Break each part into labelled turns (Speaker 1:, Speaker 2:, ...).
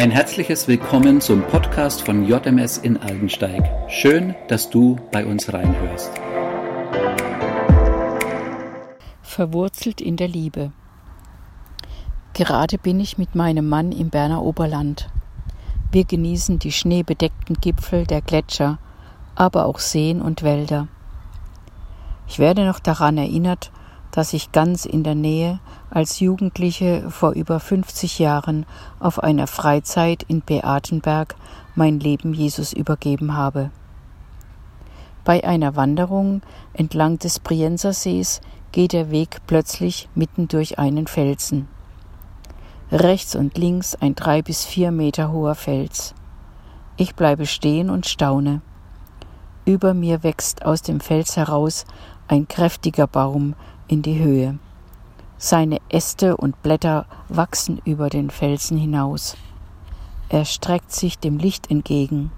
Speaker 1: Ein herzliches Willkommen zum Podcast von JMS in Aldensteig. Schön, dass du bei uns reinhörst.
Speaker 2: Verwurzelt in der Liebe. Gerade bin ich mit meinem Mann im Berner Oberland. Wir genießen die schneebedeckten Gipfel der Gletscher, aber auch Seen und Wälder. Ich werde noch daran erinnert, dass ich ganz in der Nähe als Jugendliche vor über 50 Jahren auf einer Freizeit in Beatenberg mein Leben Jesus übergeben habe. Bei einer Wanderung entlang des Briensersees geht der Weg plötzlich mitten durch einen Felsen. Rechts und links ein drei bis vier Meter hoher Fels. Ich bleibe stehen und staune. Über mir wächst aus dem Fels heraus ein kräftiger Baum, in die Höhe. Seine Äste und Blätter wachsen über den Felsen hinaus. Er streckt sich dem Licht entgegen.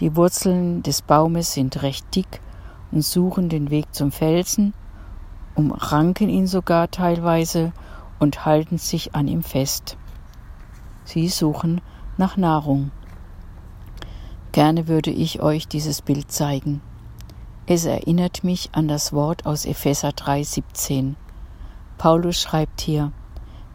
Speaker 2: Die Wurzeln des Baumes sind recht dick und suchen den Weg zum Felsen, umranken ihn sogar teilweise und halten sich an ihm fest. Sie suchen nach Nahrung. Gerne würde ich euch dieses Bild zeigen. Es erinnert mich an das Wort aus Epheser 3,17. Paulus schreibt hier: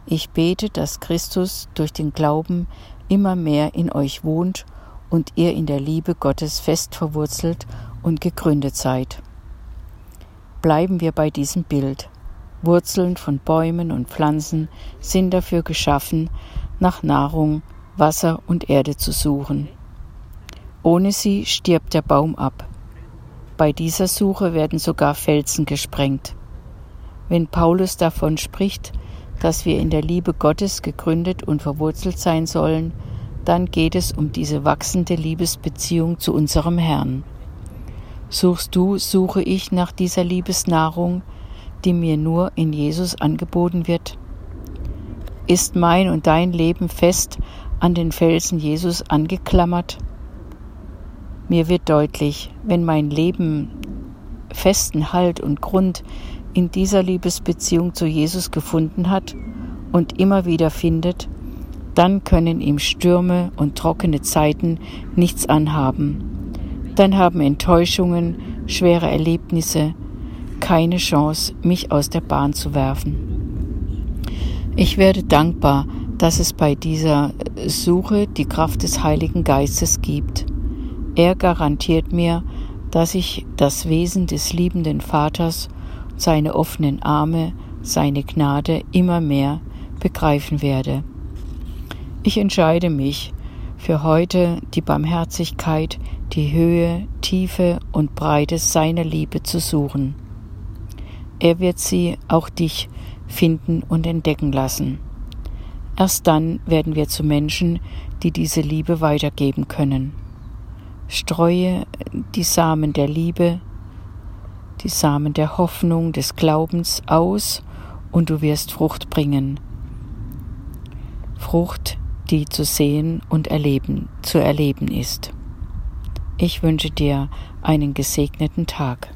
Speaker 2: Ich bete, dass Christus durch den Glauben immer mehr in euch wohnt und ihr in der Liebe Gottes fest verwurzelt und gegründet seid. Bleiben wir bei diesem Bild. Wurzeln von Bäumen und Pflanzen sind dafür geschaffen, nach Nahrung, Wasser und Erde zu suchen. Ohne sie stirbt der Baum ab. Bei dieser Suche werden sogar Felsen gesprengt. Wenn Paulus davon spricht, dass wir in der Liebe Gottes gegründet und verwurzelt sein sollen, dann geht es um diese wachsende Liebesbeziehung zu unserem Herrn. Suchst du, suche ich nach dieser Liebesnahrung, die mir nur in Jesus angeboten wird? Ist mein und dein Leben fest an den Felsen Jesus angeklammert? Mir wird deutlich, wenn mein Leben festen Halt und Grund in dieser Liebesbeziehung zu Jesus gefunden hat und immer wieder findet, dann können ihm Stürme und trockene Zeiten nichts anhaben. Dann haben Enttäuschungen, schwere Erlebnisse keine Chance, mich aus der Bahn zu werfen. Ich werde dankbar, dass es bei dieser Suche die Kraft des Heiligen Geistes gibt. Er garantiert mir, dass ich das Wesen des liebenden Vaters, seine offenen Arme, seine Gnade immer mehr begreifen werde. Ich entscheide mich für heute die Barmherzigkeit, die Höhe, Tiefe und Breite seiner Liebe zu suchen. Er wird sie, auch dich, finden und entdecken lassen. Erst dann werden wir zu Menschen, die diese Liebe weitergeben können. Streue die Samen der Liebe, die Samen der Hoffnung, des Glaubens aus und du wirst Frucht bringen. Frucht, die zu sehen und erleben, zu erleben ist. Ich wünsche dir einen gesegneten Tag.